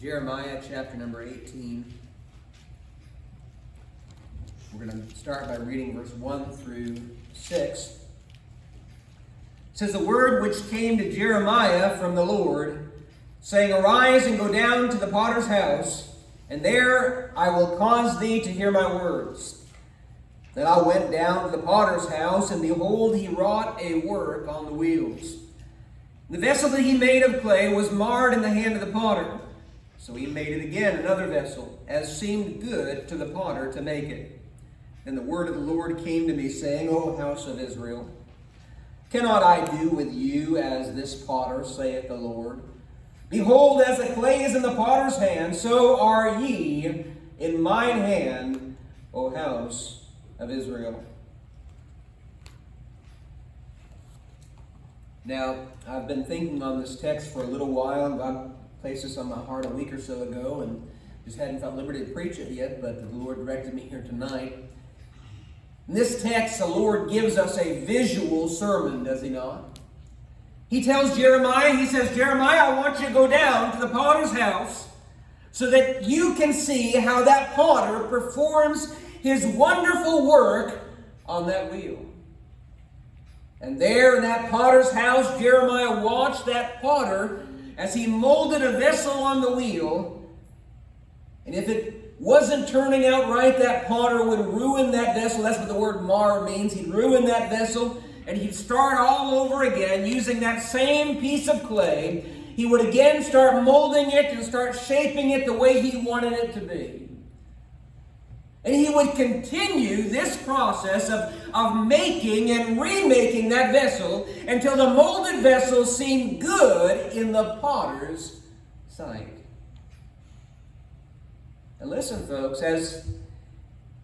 Jeremiah chapter number 18. We're going to start by reading verse 1 through 6. It says, The word which came to Jeremiah from the Lord, saying, Arise and go down to the potter's house, and there I will cause thee to hear my words. Then I went down to the potter's house, and behold, he wrought a work on the wheels. The vessel that he made of clay was marred in the hand of the potter. So he made it again, another vessel, as seemed good to the potter to make it. And the word of the Lord came to me, saying, O house of Israel, cannot I do with you as this potter, saith the Lord? Behold, as the clay is in the potter's hand, so are ye in mine hand, O house of Israel. Now, I've been thinking on this text for a little while. And God placed this on my heart a week or so ago and just hadn't felt liberty to preach it yet, but the Lord directed me here tonight. In this text, the Lord gives us a visual sermon, does he not? He tells Jeremiah, he says, Jeremiah, I want you to go down to the potter's house so that you can see how that potter performs his wonderful work on that wheel. And there in that potter's house, Jeremiah watched that potter as he molded a vessel on the wheel. And if it wasn't turning out right, that potter would ruin that vessel. That's what the word mar means. He'd ruin that vessel and he'd start all over again using that same piece of clay. He would again start molding it and start shaping it the way he wanted it to be. And he would continue this process of, of making and remaking that vessel until the molded vessel seemed good in the potter's sight. And listen, folks, as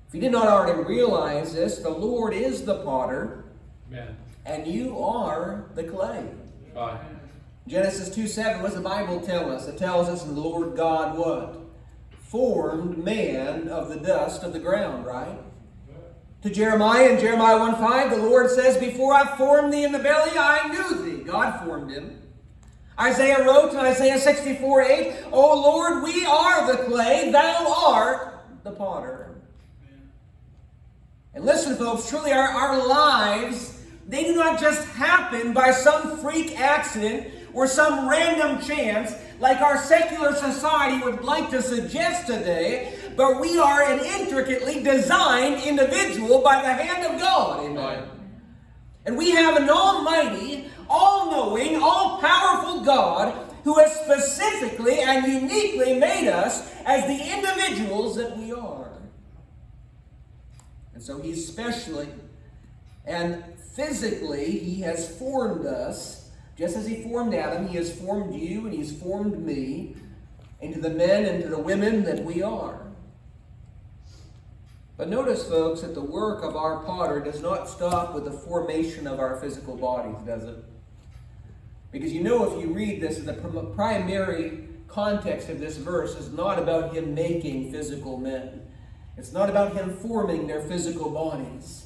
if you did not already realize this, the Lord is the potter, Amen. and you are the clay. Right. Genesis 2 7, what does the Bible tell us? It tells us, the Lord God what? Formed man of the dust of the ground, right? To Jeremiah in Jeremiah 1 5, the Lord says, Before I formed thee in the belly, I knew thee. God formed him. Isaiah wrote in Isaiah 64 8, O Lord, we are the clay, thou art the potter. And listen, folks, truly our, our lives, they do not just happen by some freak accident or some random chance like our secular society would like to suggest today, but we are an intricately designed individual by the hand of God. Amen. And we have an almighty, all knowing, all powerful God who has specifically and uniquely made us as the individuals that we are. And so He's specially and physically, He has formed us. Just as He formed Adam, He has formed you and He's formed me into the men and to the women that we are. But notice, folks, that the work of our potter does not stop with the formation of our physical bodies, does it? Because you know, if you read this, the primary context of this verse is not about him making physical men. It's not about him forming their physical bodies.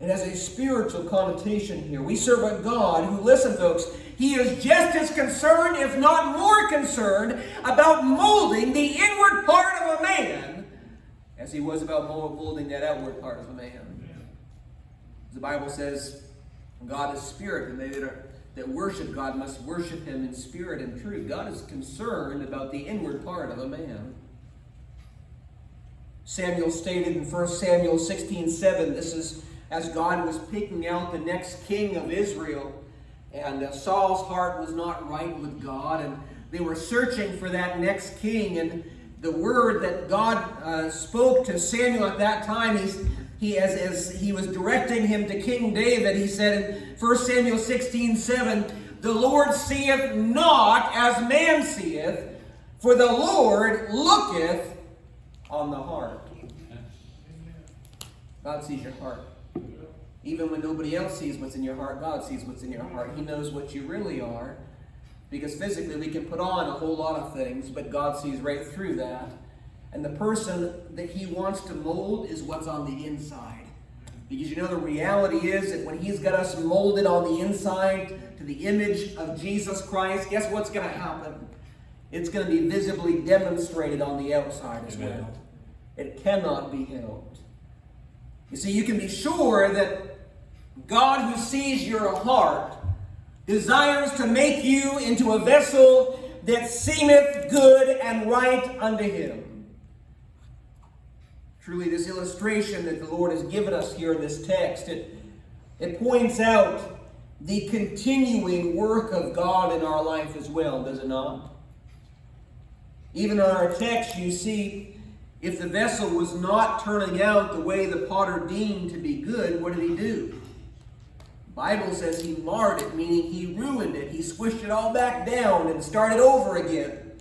It has a spiritual connotation here. We serve a God who, listen, folks, he is just as concerned, if not more concerned, about molding the inward part of a man as he was about molding that outward part of a man. The Bible says, God is spirit, and they that, are, that worship God must worship him in spirit and truth. God is concerned about the inward part of a man. Samuel stated in 1 Samuel 16 7, this is as God was picking out the next king of Israel. And uh, Saul's heart was not right with God, and they were searching for that next king. And the word that God uh, spoke to Samuel at that time, he's, he, as, as he was directing him to King David, he said in 1 Samuel 16 7, The Lord seeth not as man seeth, for the Lord looketh on the heart. God sees your heart. Even when nobody else sees what's in your heart, God sees what's in your heart. He knows what you really are. Because physically we can put on a whole lot of things, but God sees right through that. And the person that He wants to mold is what's on the inside. Because you know the reality is that when He's got us molded on the inside to the image of Jesus Christ, guess what's going to happen? it's going to be visibly demonstrated on the outside as Amen. well. It cannot be held. You see, you can be sure that God, who sees your heart, desires to make you into a vessel that seemeth good and right unto him. Truly, this illustration that the Lord has given us here in this text, it, it points out the continuing work of God in our life as well, does it not? Even in our text, you see, if the vessel was not turning out the way the potter deemed to be good, what did he do? Bible says he marred it, meaning he ruined it. He squished it all back down and started over again.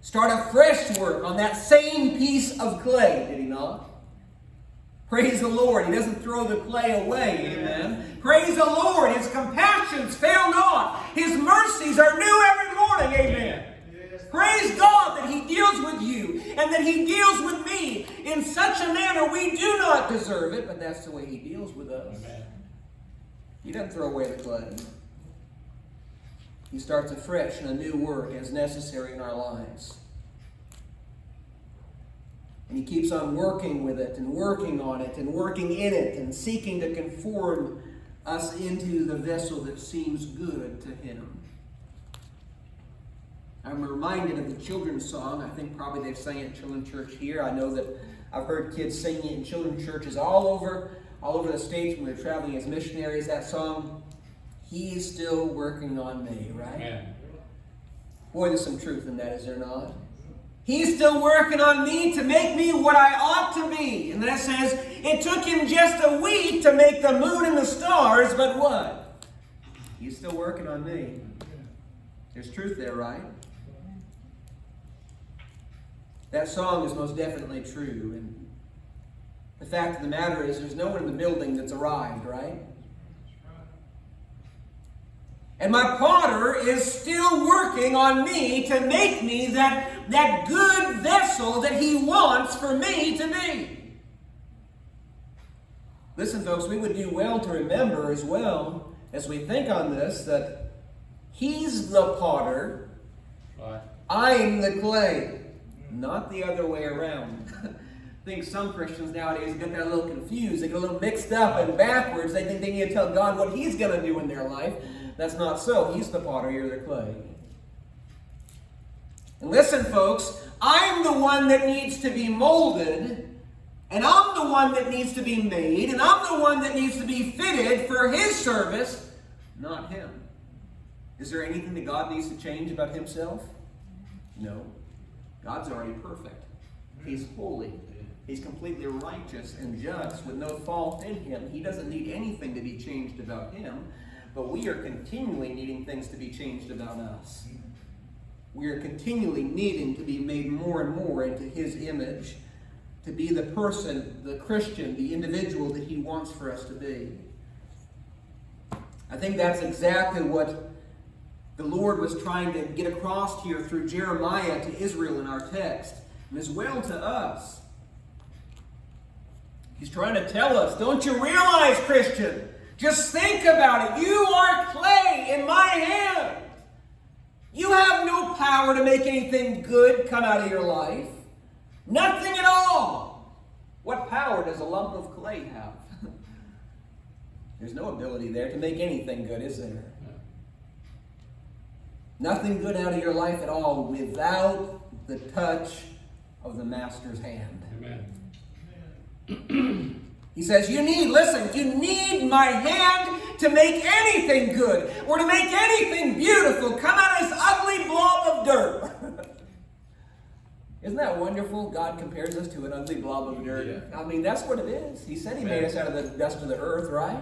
Start a fresh work on that same piece of clay, did he not? Praise the Lord. He doesn't throw the clay away. Amen. Praise the Lord. His compassions fail not. His mercies are new every morning. Amen. Praise God that He deals with you and that He deals with me in such a manner we do not deserve it, but that's the way He deals with us. Amen. He doesn't throw away the clay. He starts afresh in a new work as necessary in our lives. And he keeps on working with it and working on it and working in it and seeking to conform us into the vessel that seems good to him. I'm reminded of the children's song. I think probably they've sang it in children's church here. I know that I've heard kids singing it in children's churches all over, all over the states when they're traveling as missionaries. That song, He's still working on me, right? Amen. Boy, there's some truth in that, is there not? He's still working on me to make me what I ought to be. And that says, it took him just a week to make the moon and the stars, but what? He's still working on me. There's truth there, right? That song is most definitely true. And the fact of the matter is, there's no one in the building that's arrived, right? And my potter is still working on me to make me that, that good vessel that he wants for me to be. Listen, folks, we would do well to remember as well as we think on this that he's the potter, Right. I'm the clay, not the other way around. Think some Christians nowadays get that a little confused. They get a little mixed up and backwards. They think they need to tell God what He's going to do in their life. That's not so. He's the potter, you're the clay. And listen, folks, I'm the one that needs to be molded, and I'm the one that needs to be made, and I'm the one that needs to be fitted for His service, not Him. Is there anything that God needs to change about Himself? No. God's already perfect. He's holy. He's completely righteous and just with no fault in him. He doesn't need anything to be changed about him, but we are continually needing things to be changed about us. We are continually needing to be made more and more into his image, to be the person, the Christian, the individual that he wants for us to be. I think that's exactly what the Lord was trying to get across here through Jeremiah to Israel in our text, and as well to us. He's trying to tell us, don't you realize, Christian? Just think about it. You are clay in my hand. You have no power to make anything good come out of your life. Nothing at all. What power does a lump of clay have? There's no ability there to make anything good, is there? Nothing good out of your life at all without the touch of the Master's hand. Amen. He says, You need, listen, you need my hand to make anything good or to make anything beautiful come out of this ugly blob of dirt. Isn't that wonderful? God compares us to an ugly blob of dirt. Yeah. I mean, that's what it is. He said He made us out of the dust of the earth, right?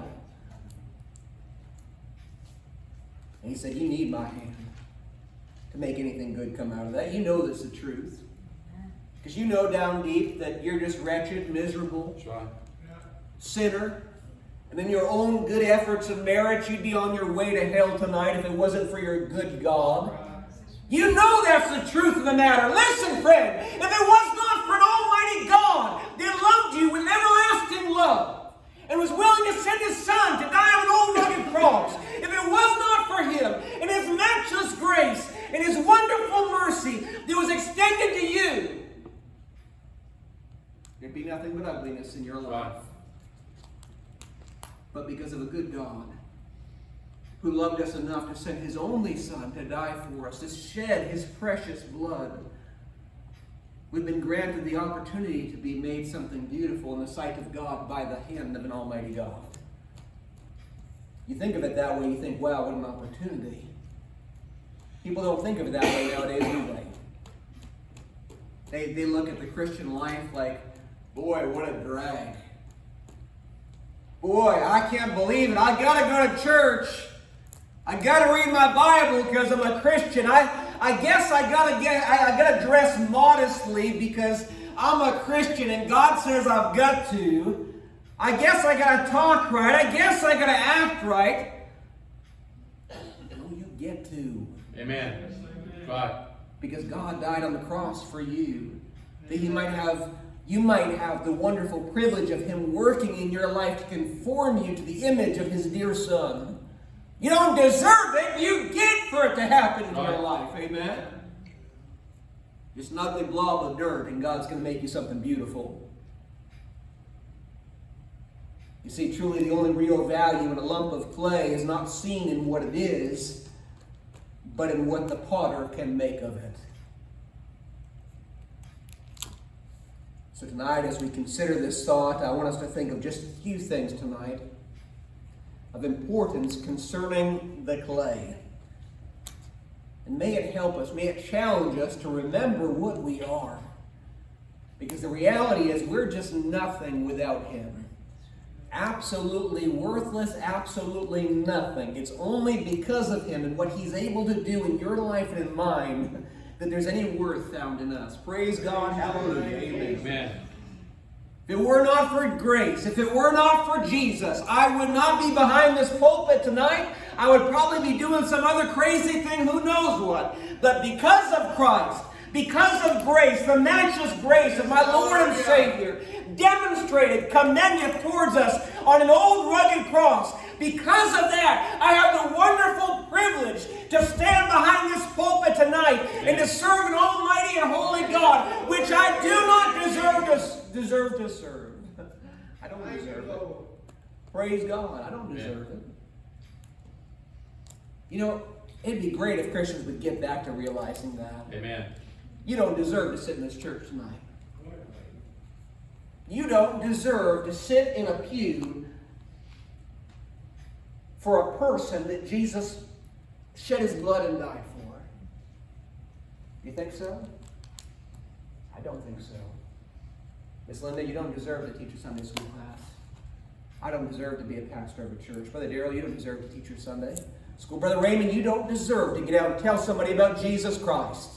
And He said, You need my hand to make anything good come out of that. You know that's the truth. Because you know down deep that you're just wretched, miserable, That's right. sinner. And in your own good efforts of merit, you'd be on your way to hell tonight if it wasn't for your good God. You know that's the truth of the matter. Listen, friend, if it was not for an almighty God that loved you with everlasting love and was willing to send his son to die on an old rugged cross, if it was not for him and his matchless grace and his wonderful mercy nothing but ugliness in your life. But because of a good God who loved us enough to send his only Son to die for us, to shed his precious blood, we've been granted the opportunity to be made something beautiful in the sight of God by the hand of an Almighty God. You think of it that way, you think, wow, what an opportunity. People don't think of it that way nowadays, do they? They, they look at the Christian life like, boy, what a drag. Boy, I can't believe it. I gotta go to church. I gotta read my Bible because I'm a Christian. I, I guess I gotta get I, I gotta dress modestly because I'm a Christian and God says I've got to. I guess I gotta talk right. I guess I gotta act right. No, you get to. Amen. Right. Because God died on the cross for you. That He might have you might have the wonderful privilege of Him working in your life to conform you to the image of His dear Son. You don't deserve it, you get for it to happen in your life. Amen. Just an ugly blob of dirt, and God's going to make you something beautiful. You see, truly the only real value in a lump of clay is not seen in what it is, but in what the potter can make of it. So, tonight, as we consider this thought, I want us to think of just a few things tonight of importance concerning the clay. And may it help us, may it challenge us to remember what we are. Because the reality is, we're just nothing without Him. Absolutely worthless, absolutely nothing. It's only because of Him and what He's able to do in your life and in mine that there's any worth found in us. Praise God. Hallelujah. Amen. Amen. If it were not for grace, if it were not for Jesus, I would not be behind this pulpit tonight. I would probably be doing some other crazy thing, who knows what. But because of Christ, because of grace, the matchless grace of my Lord and Savior, demonstrated, commended towards us on an old rugged cross, because of that, I have the wonderful privilege to stand behind this pulpit tonight and to serve an almighty and holy God, which I do not deserve deserve to serve. I don't deserve it. Praise God. I don't deserve it. You know, it'd be great if Christians would get back to realizing that. Amen. You don't deserve to sit in this church tonight. You don't deserve to sit in a pew for a person that Jesus shed his blood and died for. You think so? I don't think so. Miss Linda, you don't deserve to teach a Sunday school class. I don't deserve to be a pastor of a church. Brother Daryl, you don't deserve to teach your Sunday school. Brother Raymond, you don't deserve to get out and tell somebody about Jesus Christ.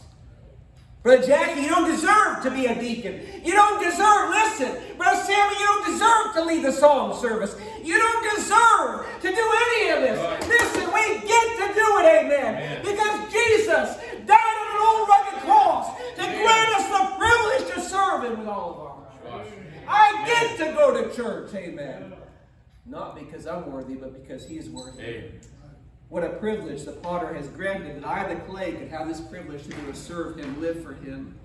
Brother Jackie, you don't deserve to be a deacon. You don't deserve, listen, Brother Sammy, you don't deserve to lead the song service. You don't deserve to do any of this. Right. Listen, we get to do it, amen. amen. Because Jesus died on an old rugged cross to amen. grant us the privilege to serve Him with all of our. I get to go to church, amen. Not because I'm worthy, but because He is worthy. Amen. What a privilege the potter has granted that I, the clay, could have this privilege to be able to serve him, live for him,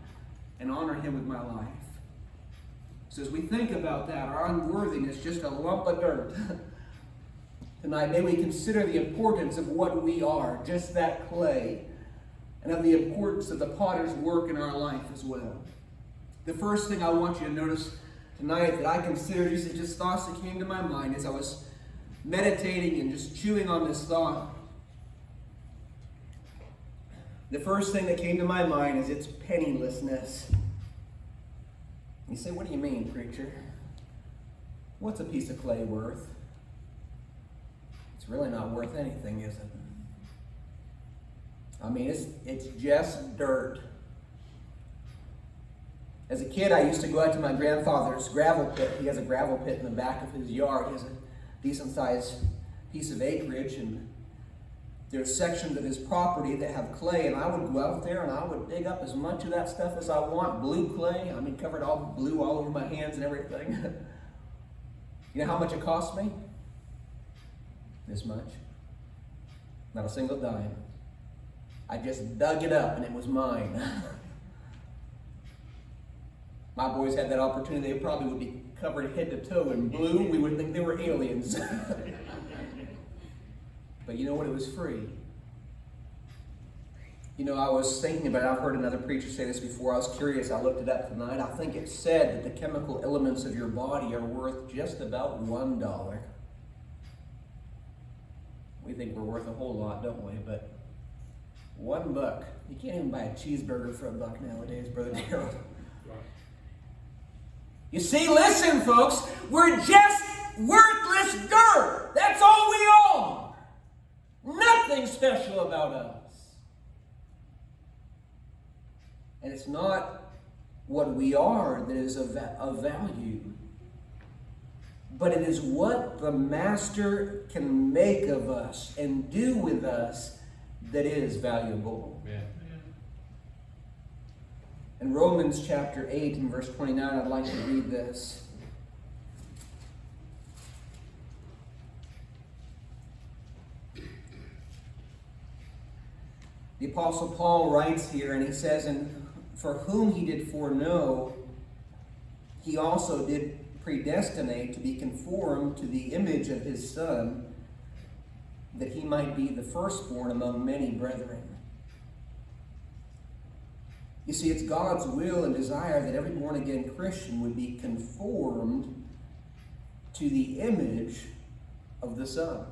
and honor him with my life. So as we think about that, our unworthiness, just a lump of dirt. Tonight, may we consider the importance of what we are, just that clay, and of the importance of the potter's work in our life as well. The first thing I want you to notice tonight that I consider, these are just thoughts that came to my mind as I was meditating and just chewing on this thought, the first thing that came to my mind is its pennilessness. You say, What do you mean, preacher? What's a piece of clay worth? It's really not worth anything, is it? I mean, it's, it's just dirt. As a kid, I used to go out to my grandfather's gravel pit. He has a gravel pit in the back of his yard. He has a decent sized piece of acreage and there's sections of his property that have clay and I would go out there and I would dig up as much of that stuff as I want, blue clay, I mean covered all blue all over my hands and everything. you know how much it cost me? This much. Not a single dime. I just dug it up and it was mine. My boys had that opportunity, they probably would be covered head to toe in blue. We would think they were aliens. but you know what? It was free. You know, I was thinking about it. I've heard another preacher say this before. I was curious. I looked it up tonight. I think it said that the chemical elements of your body are worth just about one dollar. We think we're worth a whole lot, don't we? But one buck. You can't even buy a cheeseburger for a buck nowadays, Brother Darrell. You see, listen, folks, we're just worthless dirt. That's all we are. Nothing special about us. And it's not what we are that is of, of value, but it is what the Master can make of us and do with us that is valuable. In Romans chapter 8 and verse 29, I'd like to read this. The Apostle Paul writes here, and he says, And for whom he did foreknow, he also did predestinate to be conformed to the image of his Son, that he might be the firstborn among many brethren. You see, it's God's will and desire that every born again Christian would be conformed to the image of the Son.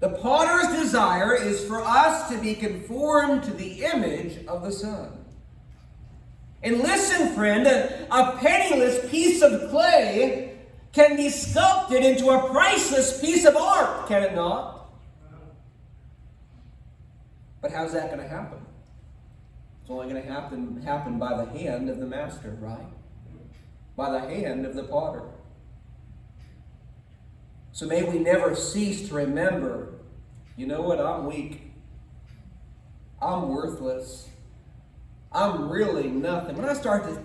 The potter's desire is for us to be conformed to the image of the Son. And listen, friend, a, a penniless piece of clay can be sculpted into a priceless piece of art, can it not? But how's that going to happen? It's only going to happen, happen by the hand of the master, right? By the hand of the potter. So may we never cease to remember you know what? I'm weak. I'm worthless. I'm really nothing. When I start to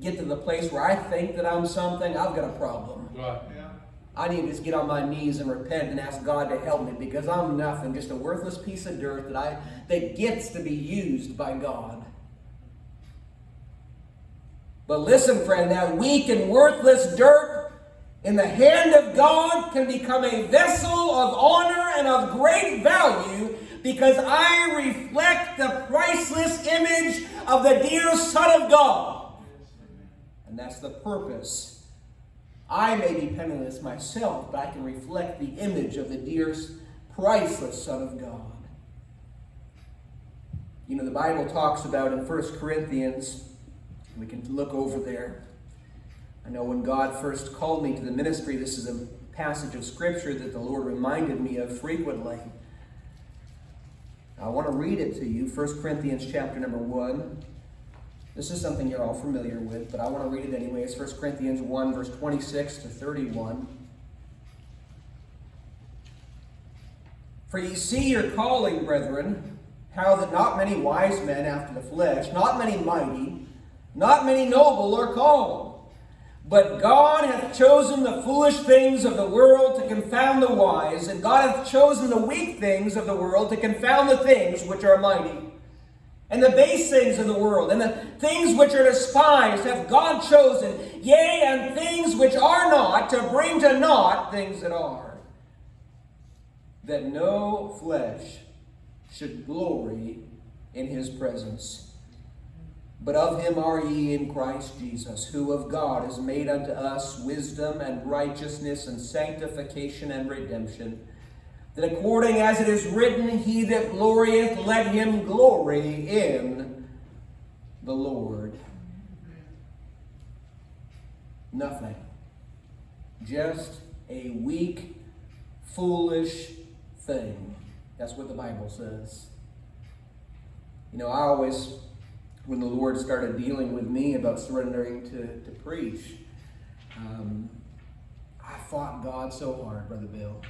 get to the place where I think that I'm something, I've got a problem. Right. Yeah. I need to just get on my knees and repent and ask God to help me because I'm nothing, just a worthless piece of dirt that I that gets to be used by God. But listen, friend, that weak and worthless dirt in the hand of God can become a vessel of honor and of great value because I reflect the priceless image of the dear Son of God. And that's the purpose. I may be penniless myself, but I can reflect the image of the dear, priceless Son of God. You know, the Bible talks about in 1 Corinthians, we can look over there. I know when God first called me to the ministry, this is a passage of Scripture that the Lord reminded me of frequently. I want to read it to you, 1 Corinthians chapter number 1. This is something you're all familiar with, but I want to read it anyway. It's 1 Corinthians 1, verse 26 to 31. For ye see your calling, brethren, how that not many wise men after the flesh, not many mighty, not many noble are called. But God hath chosen the foolish things of the world to confound the wise, and God hath chosen the weak things of the world to confound the things which are mighty. And the base things of the world, and the things which are despised, hath God chosen, yea, and things which are not, to bring to naught things that are, that no flesh should glory in his presence. But of him are ye in Christ Jesus, who of God is made unto us wisdom and righteousness and sanctification and redemption. That according as it is written, He that glorieth, let him glory in the Lord. Nothing. Just a weak, foolish thing. That's what the Bible says. You know, I always when the Lord started dealing with me about surrendering to, to preach, um, I fought God so hard, Brother Bill.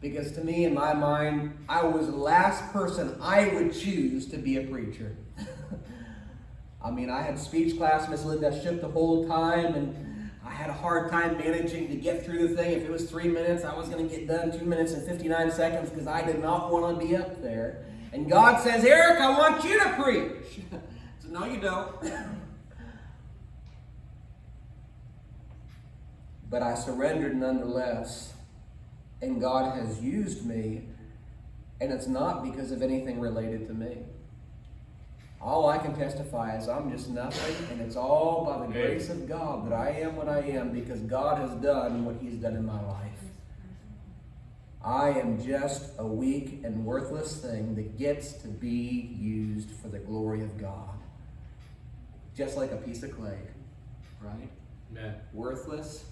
Because to me, in my mind, I was the last person I would choose to be a preacher. I mean, I had speech class, Miss Linda shook the whole time, and I had a hard time managing to get through the thing. If it was three minutes, I was going to get done two minutes and 59 seconds because I did not want to be up there. And God says, Eric, I want you to preach. said, No, you don't. but I surrendered nonetheless. And God has used me, and it's not because of anything related to me. All I can testify is I'm just nothing, and it's all by the grace of God that I am what I am because God has done what He's done in my life. I am just a weak and worthless thing that gets to be used for the glory of God. Just like a piece of clay, right? Amen. Worthless,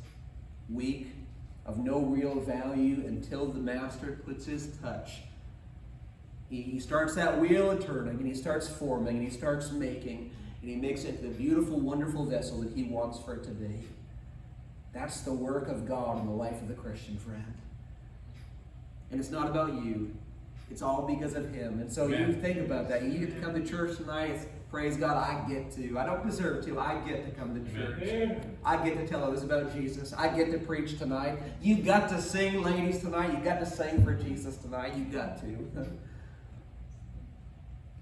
weak, of no real value until the master puts his touch. He, he starts that wheel turning and he starts forming and he starts making and he makes it the beautiful, wonderful vessel that he wants for it to be. That's the work of God in the life of the Christian friend. And it's not about you. It's all because of him. And so Amen. you think about that. You get to come to church tonight. It's, praise God, I get to. I don't deserve to. I get to come to church. Amen. I get to tell others about Jesus. I get to preach tonight. You got to sing, ladies, tonight. You got to sing for Jesus tonight. You got to.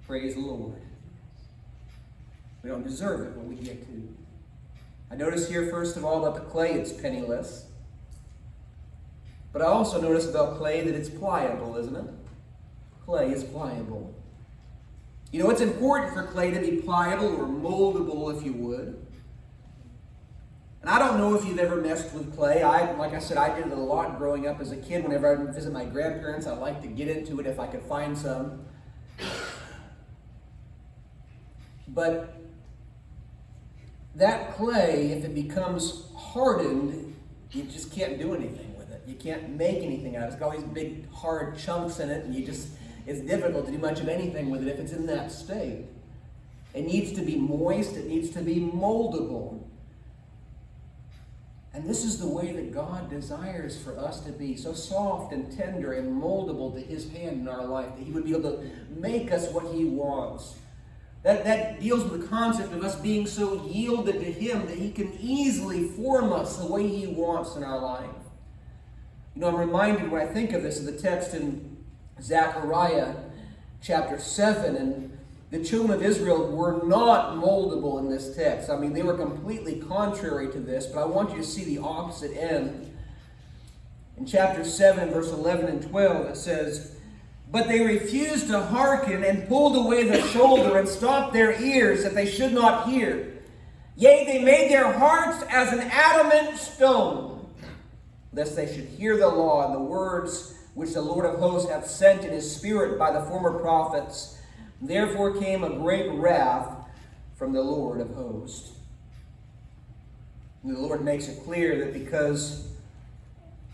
Praise the Lord. We don't deserve it, but we get to. I notice here, first of all, about the clay, it's penniless. But I also notice about clay that it's pliable, isn't it? Clay is pliable. You know, it's important for clay to be pliable or moldable, if you would. And I don't know if you've ever messed with clay. I, like I said, I did it a lot growing up as a kid. Whenever I would visit my grandparents, I liked to get into it if I could find some. But that clay, if it becomes hardened, you just can't do anything with it. You can't make anything out of it. It's got all these big hard chunks in it, and you just it's difficult to do much of anything with it if it's in that state. It needs to be moist, it needs to be moldable. And this is the way that God desires for us to be so soft and tender and moldable to His hand in our life, that He would be able to make us what He wants. That, that deals with the concept of us being so yielded to Him that He can easily form us the way He wants in our life. You know, I'm reminded when I think of this of the text in Zechariah chapter 7, and the children of Israel were not moldable in this text. I mean, they were completely contrary to this, but I want you to see the opposite end. In chapter 7, verse 11 and 12, it says, But they refused to hearken and pulled away the shoulder and stopped their ears that they should not hear. Yea, they made their hearts as an adamant stone, lest they should hear the law and the words which the Lord of hosts hath sent in his spirit by the former prophets. Therefore came a great wrath from the Lord of hosts. And the Lord makes it clear that because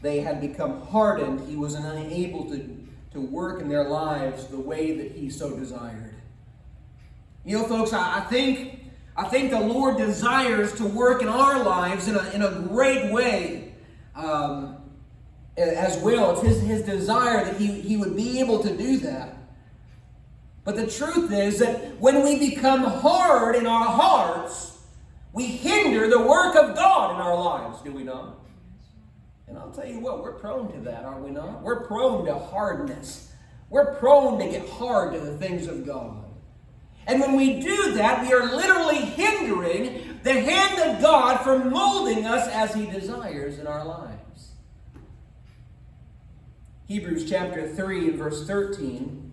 they had become hardened, he was unable to, to work in their lives the way that he so desired. You know, folks, I, I think I think the Lord desires to work in our lives in a, in a great way um, as well. It's his, his desire that he, he would be able to do that. But the truth is that when we become hard in our hearts, we hinder the work of God in our lives, do we not? And I'll tell you what, we're prone to that, aren't we not? We're prone to hardness. We're prone to get hard to the things of God. And when we do that, we are literally hindering the hand of God from molding us as He desires in our lives. Hebrews chapter 3 and verse 13.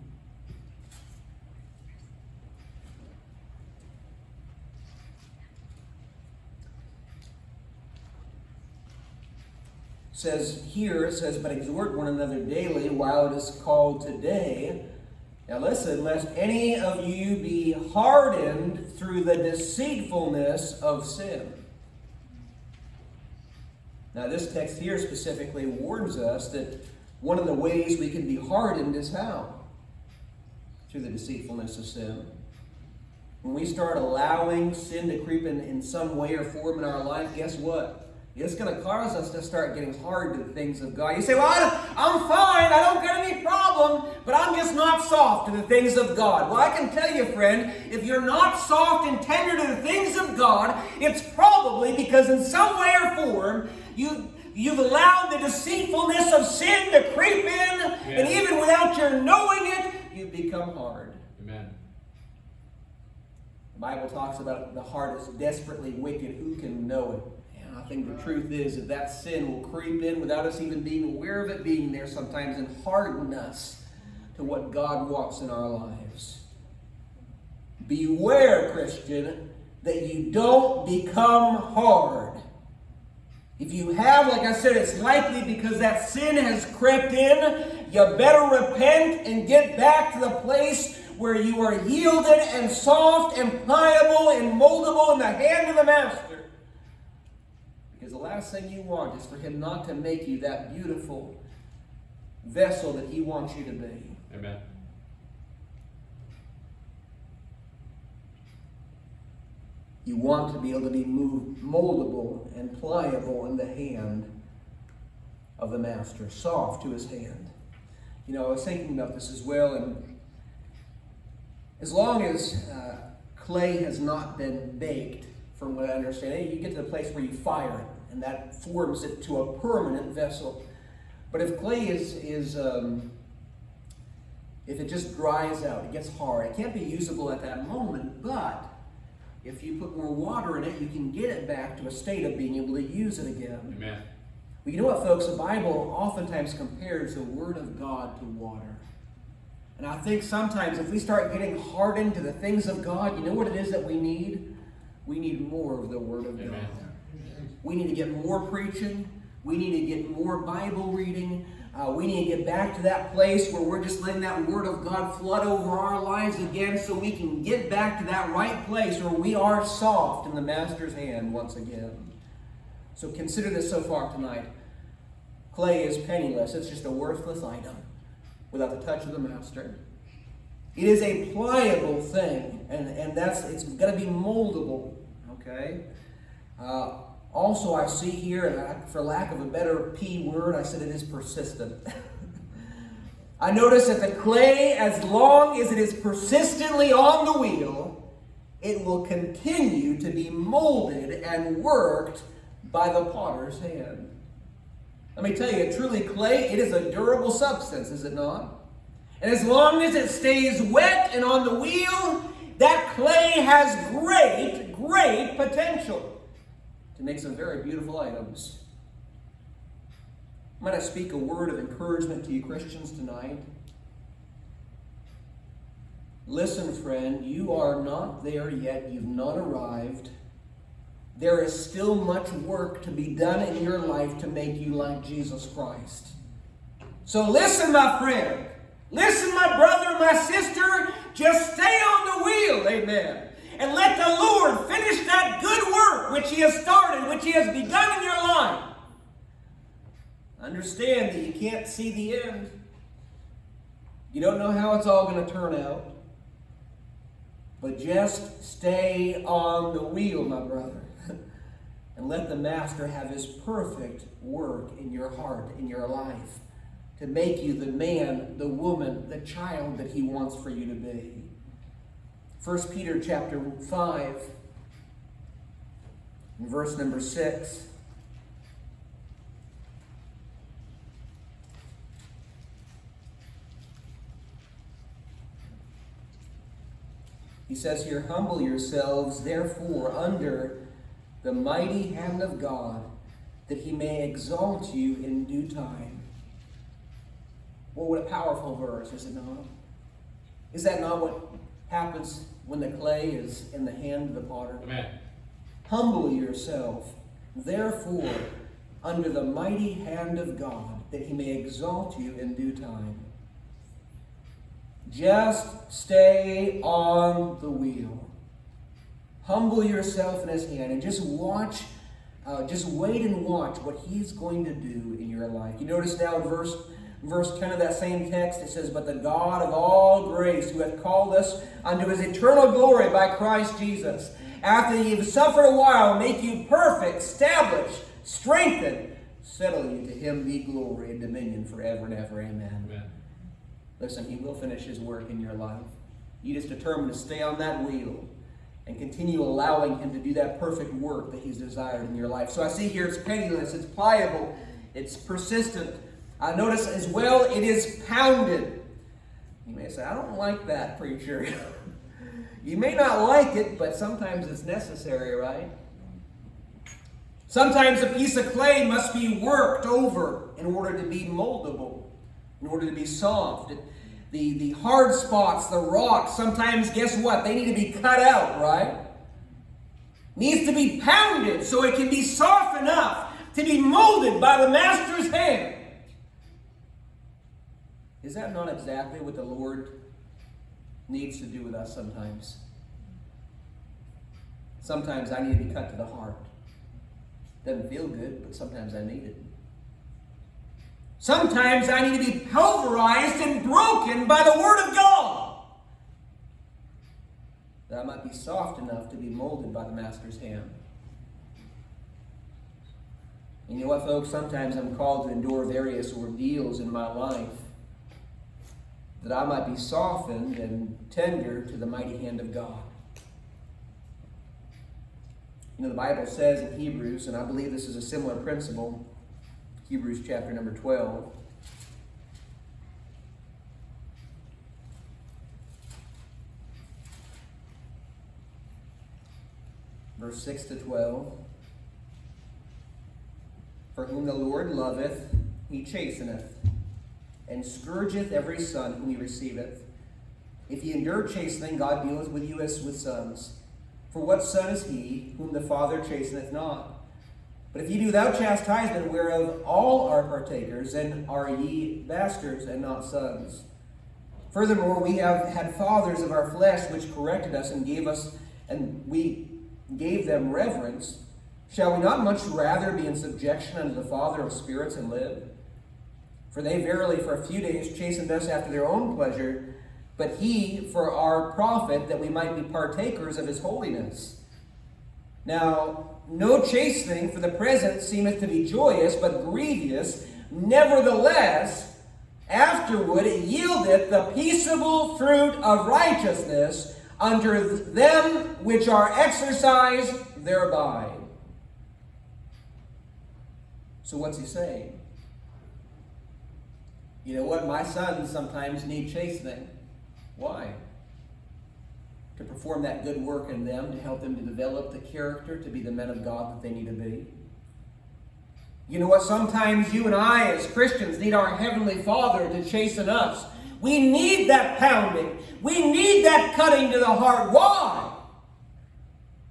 says here, it says, But exhort one another daily while it is called today. Now listen, lest any of you be hardened through the deceitfulness of sin. Now, this text here specifically warns us that one of the ways we can be hardened is how? Through the deceitfulness of sin. When we start allowing sin to creep in in some way or form in our life, guess what? It's going to cause us to start getting hard to the things of God. You say, Well, I am fine. I don't got any problem, but I'm just not soft to the things of God. Well, I can tell you, friend, if you're not soft and tender to the things of God, it's probably because in some way or form you, you've allowed the deceitfulness of sin to creep in, and even without your knowing it, you've become hard. Amen. The Bible talks about the heart is desperately wicked. Who can know it? And I think the truth is that that sin will creep in without us even being aware of it being there sometimes and harden us to what God wants in our lives. Beware, Christian, that you don't become hard. If you have, like I said, it's likely because that sin has crept in. You better repent and get back to the place where you are yielded and soft and pliable and moldable in the hand of the Master. Because the last thing you want is for Him not to make you that beautiful vessel that He wants you to be. Amen. You want to be able to be moved, moldable and pliable in the hand of the master, soft to his hand. You know, I was thinking about this as well, and as long as uh, clay has not been baked, from what I understand, you get to the place where you fire it, and that forms it to a permanent vessel. But if clay is is um, if it just dries out, it gets hard. It can't be usable at that moment, but if you put more water in it, you can get it back to a state of being able to use it again. Amen. Well, you know what, folks? The Bible oftentimes compares the Word of God to water. And I think sometimes if we start getting hardened to the things of God, you know what it is that we need? We need more of the Word of Amen. God. We need to get more preaching. We need to get more Bible reading. Uh, we need to get back to that place where we're just letting that Word of God flood over our lives again so we can get back to that right place where we are soft in the Master's hand once again. So consider this so far tonight. Clay is penniless, it's just a worthless item without the touch of the Master. It is a pliable thing, and, and that's it's going to be moldable. Okay? Uh, also, I see here, and I, for lack of a better P word, I said it is persistent. I notice that the clay, as long as it is persistently on the wheel, it will continue to be molded and worked by the potter's hand. Let me tell you, truly, clay, it is a durable substance, is it not? And as long as it stays wet and on the wheel, that clay has great, great potential to make some very beautiful items. Might I speak a word of encouragement to you Christians tonight? Listen, friend, you are not there yet. You've not arrived. There is still much work to be done in your life to make you like Jesus Christ. So listen, my friend. Listen, my brother, my sister. Just stay on the wheel. Amen. And let the Lord finish that good work which He has started, which He has begun in your life. Understand that you can't see the end. You don't know how it's all going to turn out. But just stay on the wheel, my brother. and let the Master have his perfect work in your heart, in your life, to make you the man, the woman, the child that he wants for you to be. 1 Peter chapter 5, verse number 6. He says here, Humble yourselves, therefore, under the mighty hand of God, that he may exalt you in due time. Well, what a powerful verse, is it not? Is that not what happens when the clay is in the hand of the potter? Amen. Humble yourself, therefore, under the mighty hand of God, that he may exalt you in due time. Just stay on the wheel. Humble yourself in his hand and just watch, uh, just wait and watch what he's going to do in your life. You notice now in verse, verse 10 of that same text, it says, But the God of all grace, who hath called us unto his eternal glory by Christ Jesus, after ye have suffered a while, make you perfect, establish, strengthen, settle you. To him be glory and dominion forever and ever. Amen. Amen. Listen, He will finish His work in your life. You just determine to stay on that wheel and continue allowing Him to do that perfect work that He's desired in your life. So I see here it's penniless, it's pliable, it's persistent. I notice as well it is pounded. You may say, I don't like that, preacher. You may not like it, but sometimes it's necessary, right? Sometimes a piece of clay must be worked over in order to be moldable, in order to be soft. The, the hard spots, the rocks, sometimes, guess what? They need to be cut out, right? Needs to be pounded so it can be soft enough to be molded by the master's hand. Is that not exactly what the Lord needs to do with us sometimes? Sometimes I need to be cut to the heart. Doesn't feel good, but sometimes I need it. Sometimes I need to be pulverized and broken by the Word of God. That I might be soft enough to be molded by the Master's hand. And you know what, folks? Sometimes I'm called to endure various ordeals in my life that I might be softened and tender to the mighty hand of God. You know, the Bible says in Hebrews, and I believe this is a similar principle, Hebrews chapter number 12. Verse 6 to 12. For whom the Lord loveth, he chasteneth, and scourgeth every son whom he receiveth. If ye endure chastening, God dealeth with you as with sons. For what son is he whom the Father chasteneth not? But if ye do without chastisement, whereof all are partakers, then are ye bastards and not sons. Furthermore, we have had fathers of our flesh which corrected us and gave us, and we gave them reverence. Shall we not much rather be in subjection unto the Father of spirits and live? For they verily for a few days chastened us after their own pleasure, but he for our profit, that we might be partakers of his holiness. Now, no chastening for the present seemeth to be joyous, but grievous. Nevertheless, afterward it yieldeth the peaceable fruit of righteousness unto them which are exercised thereby. So, what's he saying? You know what? My sons sometimes need chastening. Why? To perform that good work in them, to help them to develop the character, to be the men of God that they need to be. You know what? Sometimes you and I, as Christians, need our Heavenly Father to chasten us. We need that pounding. We need that cutting to the heart. Why?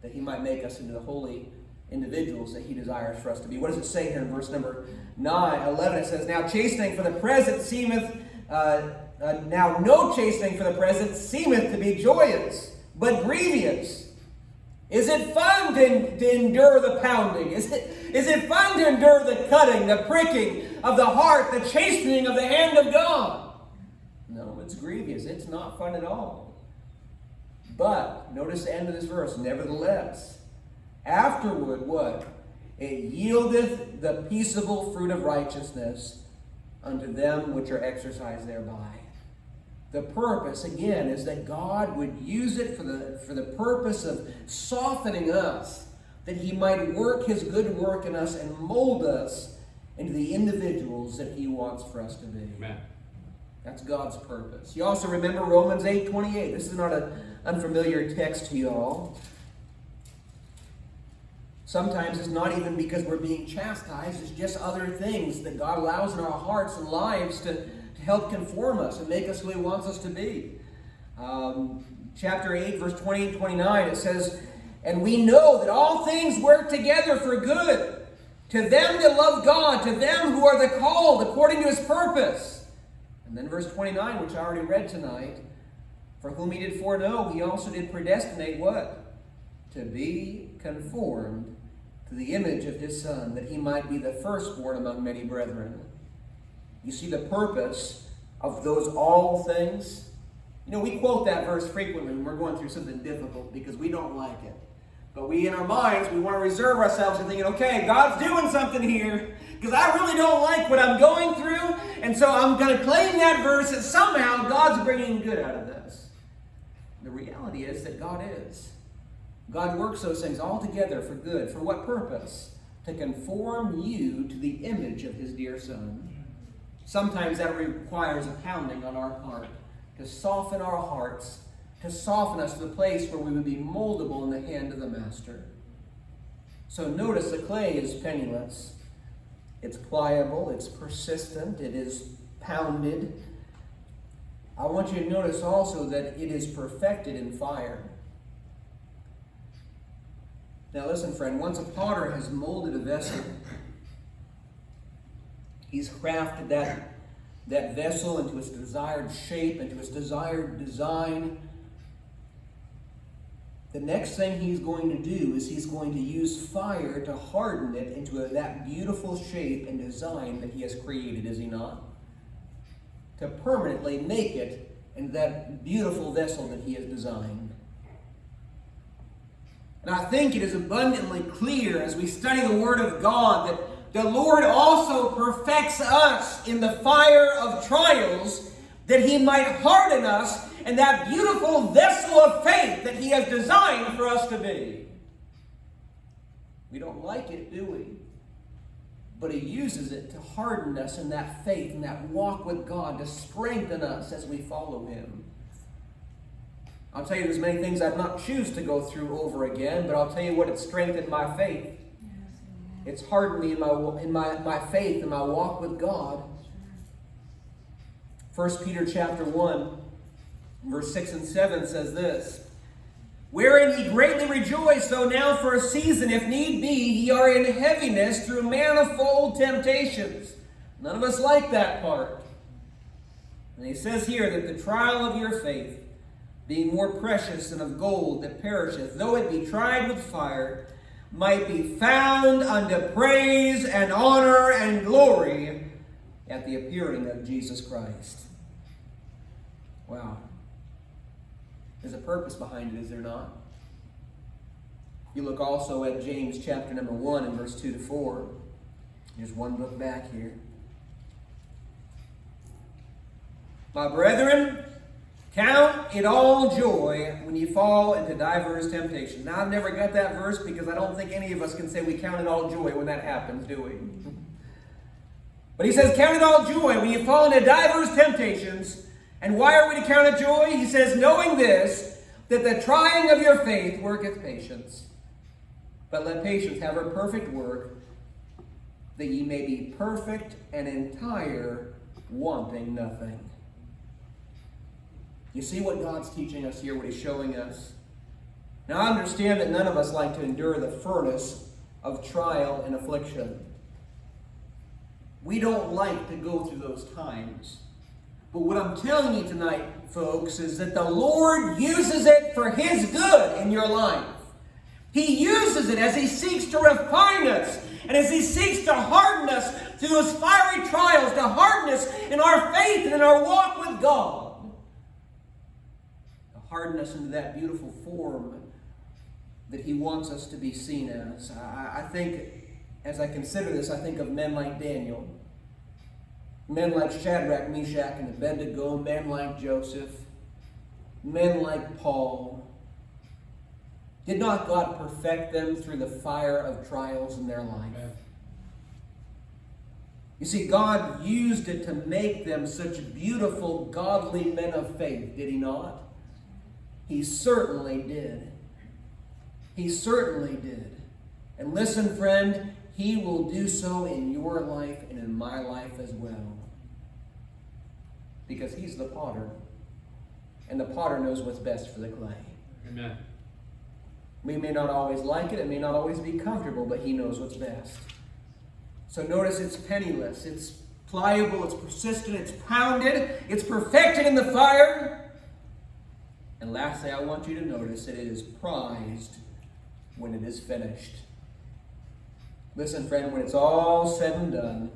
That He might make us into the holy individuals that He desires for us to be. What does it say here in verse number 9, 11? It says, Now chastening for the present seemeth, uh, uh, now no chastening for the present seemeth to be joyous, but grievous. Is it fun to, to endure the pounding? Is it, is it fun to endure the cutting, the pricking of the heart, the chastening of the hand of God? No, it's grievous. It's not fun at all. But notice the end of this verse. Nevertheless, afterward, what? It yieldeth the peaceable fruit of righteousness unto them which are exercised thereby. The purpose, again, is that God would use it for the, for the purpose of softening us, that He might work His good work in us and mold us into the individuals that He wants for us to be. Amen. That's God's purpose. You also remember Romans 8 28. This is not an unfamiliar text to you all. Sometimes it's not even because we're being chastised, it's just other things that God allows in our hearts and lives to, to help conform us and make us who He wants us to be. Um, chapter 8, verse 20 and 29, it says, And we know that all things work together for good to them that love God, to them who are the called according to His purpose. And then verse 29, which I already read tonight, for whom He did foreknow, He also did predestinate what? To be conformed to the image of his son, that he might be the firstborn among many brethren. You see the purpose of those all things? You know, we quote that verse frequently when we're going through something difficult because we don't like it. But we, in our minds, we want to reserve ourselves and thinking, okay, God's doing something here because I really don't like what I'm going through. And so I'm going to claim that verse that somehow God's bringing good out of this. The reality is that God is. God works those things all together for good. For what purpose? To conform you to the image of his dear Son. Sometimes that requires a pounding on our heart to soften our hearts to soften us to the place where we would be moldable in the hand of the master. So notice the clay is penniless. It's pliable, it's persistent, it is pounded. I want you to notice also that it is perfected in fire. Now, listen, friend, once a potter has molded a vessel, he's crafted that, that vessel into its desired shape, into its desired design. The next thing he's going to do is he's going to use fire to harden it into a, that beautiful shape and design that he has created, is he not? To permanently make it into that beautiful vessel that he has designed. And I think it is abundantly clear as we study the Word of God that the Lord also perfects us in the fire of trials that He might harden us in that beautiful vessel of faith that He has designed for us to be. We don't like it, do we? But He uses it to harden us in that faith and that walk with God, to strengthen us as we follow Him. I'll tell you, there's many things I'd not choose to go through over again, but I'll tell you what, it strengthened my faith. It's hardened me in my, in my, my faith and my walk with God. 1 Peter chapter 1, verse 6 and 7 says this. Wherein ye greatly rejoice, though now for a season, if need be, ye are in heaviness through manifold temptations. None of us like that part. And he says here that the trial of your faith, being more precious than of gold that perisheth, though it be tried with fire, might be found unto praise and honor and glory at the appearing of Jesus Christ. Wow. There's a purpose behind it, is there not? You look also at James chapter number 1 and verse 2 to 4. Here's one book back here. My brethren, Count it all joy when you fall into diverse temptations. Now, I've never got that verse because I don't think any of us can say we count it all joy when that happens, do we? But he says, Count it all joy when you fall into diverse temptations. And why are we to count it joy? He says, Knowing this, that the trying of your faith worketh patience. But let patience have her perfect work, that ye may be perfect and entire, wanting nothing. You see what God's teaching us here, what He's showing us? Now, I understand that none of us like to endure the furnace of trial and affliction. We don't like to go through those times. But what I'm telling you tonight, folks, is that the Lord uses it for His good in your life. He uses it as He seeks to refine us and as He seeks to harden us through those fiery trials, to harden us in our faith and in our walk with God harden us into that beautiful form that He wants us to be seen as. I, I think, as I consider this, I think of men like Daniel, men like Shadrach, Meshach, and Abednego, men like Joseph, men like Paul. Did not God perfect them through the fire of trials in their life? Amen. You see, God used it to make them such beautiful, godly men of faith, did He not? He certainly did. He certainly did. And listen, friend, He will do so in your life and in my life as well. Because He's the potter. And the potter knows what's best for the clay. Amen. We may not always like it, it may not always be comfortable, but He knows what's best. So notice it's penniless, it's pliable, it's persistent, it's pounded, it's perfected in the fire. And lastly, I want you to notice that it is prized when it is finished. Listen, friend, when it's all said and done,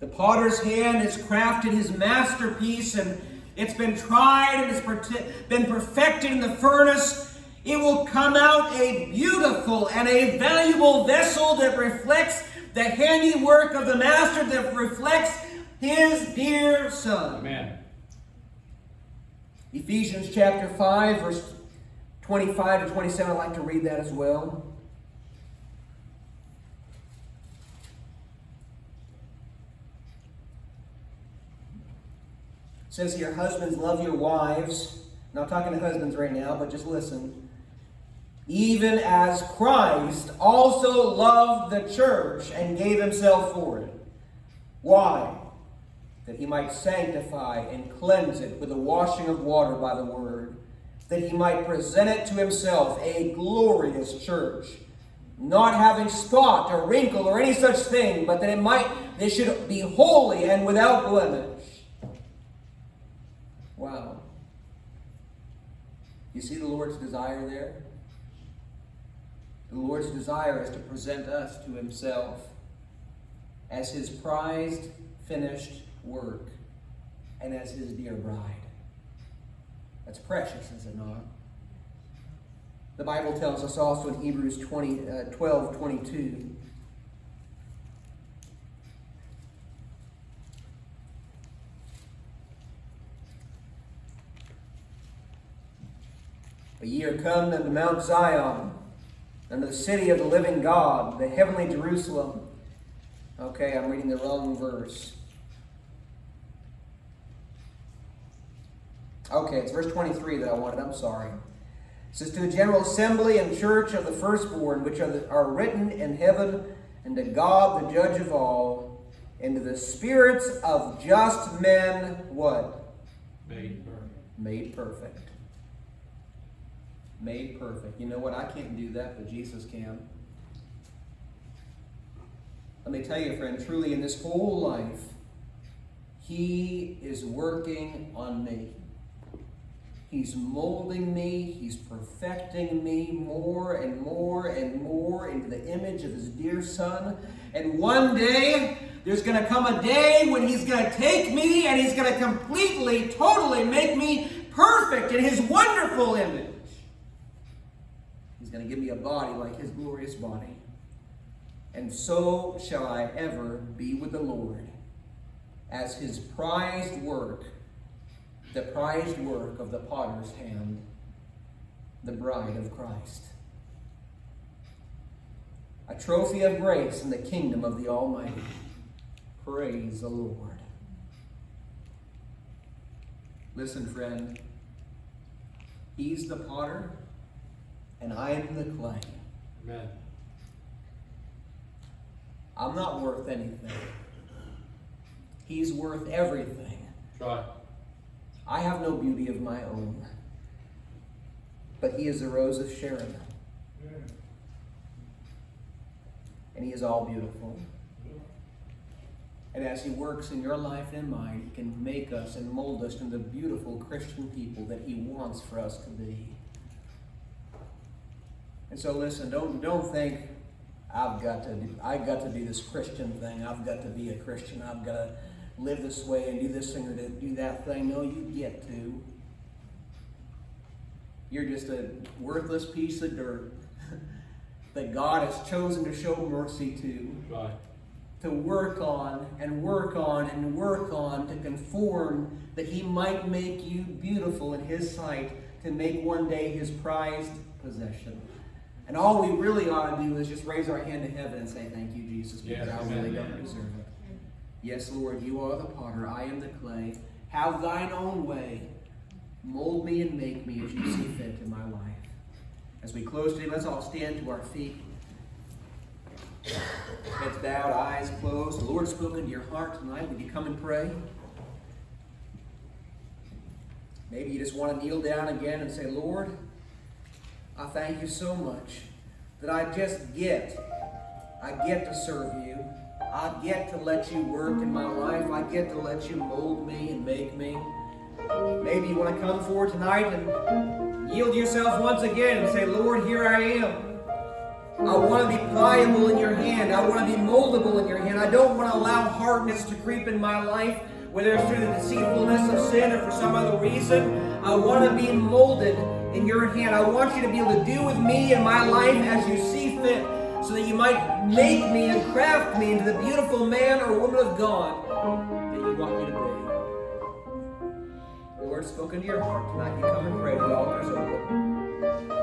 the potter's hand has crafted his masterpiece and it's been tried and it's been perfected in the furnace. It will come out a beautiful and a valuable vessel that reflects the handiwork of the master, that reflects his dear son. Amen. Ephesians chapter 5, verse 25 to 27. I'd like to read that as well. It says here, Husbands, love your wives Not talking to husbands right now, but just listen. Even as Christ also loved the church and gave himself for it. Why? That he might sanctify and cleanse it with the washing of water by the word, that he might present it to himself a glorious church, not having spot or wrinkle or any such thing, but that it might they should be holy and without blemish. Wow. You see the Lord's desire there? The Lord's desire is to present us to Himself as His prized, finished work and as His dear bride. That's precious, is it not? The Bible tells us also in Hebrews 20, uh, 12 22. But ye are come unto Mount Zion, unto the city of the living God, the heavenly Jerusalem. Okay, I'm reading the wrong verse. Okay, it's verse 23 that I wanted. I'm sorry. It says, To the general assembly and church of the firstborn, which are, the, are written in heaven, and to God, the judge of all, and to the spirits of just men, what? Made perfect. Made perfect. Made perfect. You know what? I can't do that, but Jesus can. Let me tell you, friend, truly in this whole life, He is working on me. He's molding me, He's perfecting me more and more and more into the image of His dear Son. And one day, there's going to come a day when He's going to take me and He's going to completely, totally make me perfect in His wonderful image. He's going to give me a body like His glorious body. And so shall I ever be with the Lord as His prized work the prized work of the potter's hand, the bride of Christ. A trophy of grace in the kingdom of the Almighty. Praise the Lord. Listen, friend. He's the potter, and I am the clay. Amen. I'm not worth anything. He's worth everything. Try. I have no beauty of my own, but he is the rose of Sharon. And he is all beautiful. And as he works in your life and in mine, he can make us and mold us into the beautiful Christian people that he wants for us to be. And so listen, don't don't think I've got to do, I've got to do this Christian thing. I've got to be a Christian. I've got to live this way and do this thing or do that thing. No, you get to. You're just a worthless piece of dirt that God has chosen to show mercy to, Try. to work on and work on and work on to conform that He might make you beautiful in His sight, to make one day His prized possession. And all we really ought to do is just raise our hand to heaven and say, Thank you, Jesus, because Yes, I really don't deserve it. Yes, Lord, you are the potter, I am the clay. Have thine own way. Mold me and make me as you see fit in my life. As we close today, let's all stand to our feet. Heads bowed, eyes closed. The Lord's spoken to your heart tonight. Would you come and pray? Maybe you just want to kneel down again and say, Lord, I thank you so much that I just get, I get to serve you. I get to let you work in my life. I get to let you mold me and make me. Maybe you want to come forward tonight and yield yourself once again and say, Lord, here I am. I want to be pliable in your hand. I want to be moldable in your hand. I don't want to allow hardness to creep in my life, whether it's through the deceitfulness of sin or for some other reason. I want to be molded in your hand. I want you to be able to do with me in my life as you see fit, so that you might make me and craft me into the beautiful man or woman of God that you want me to be. The Lord spoken to your heart tonight. You come and pray. The altar's open.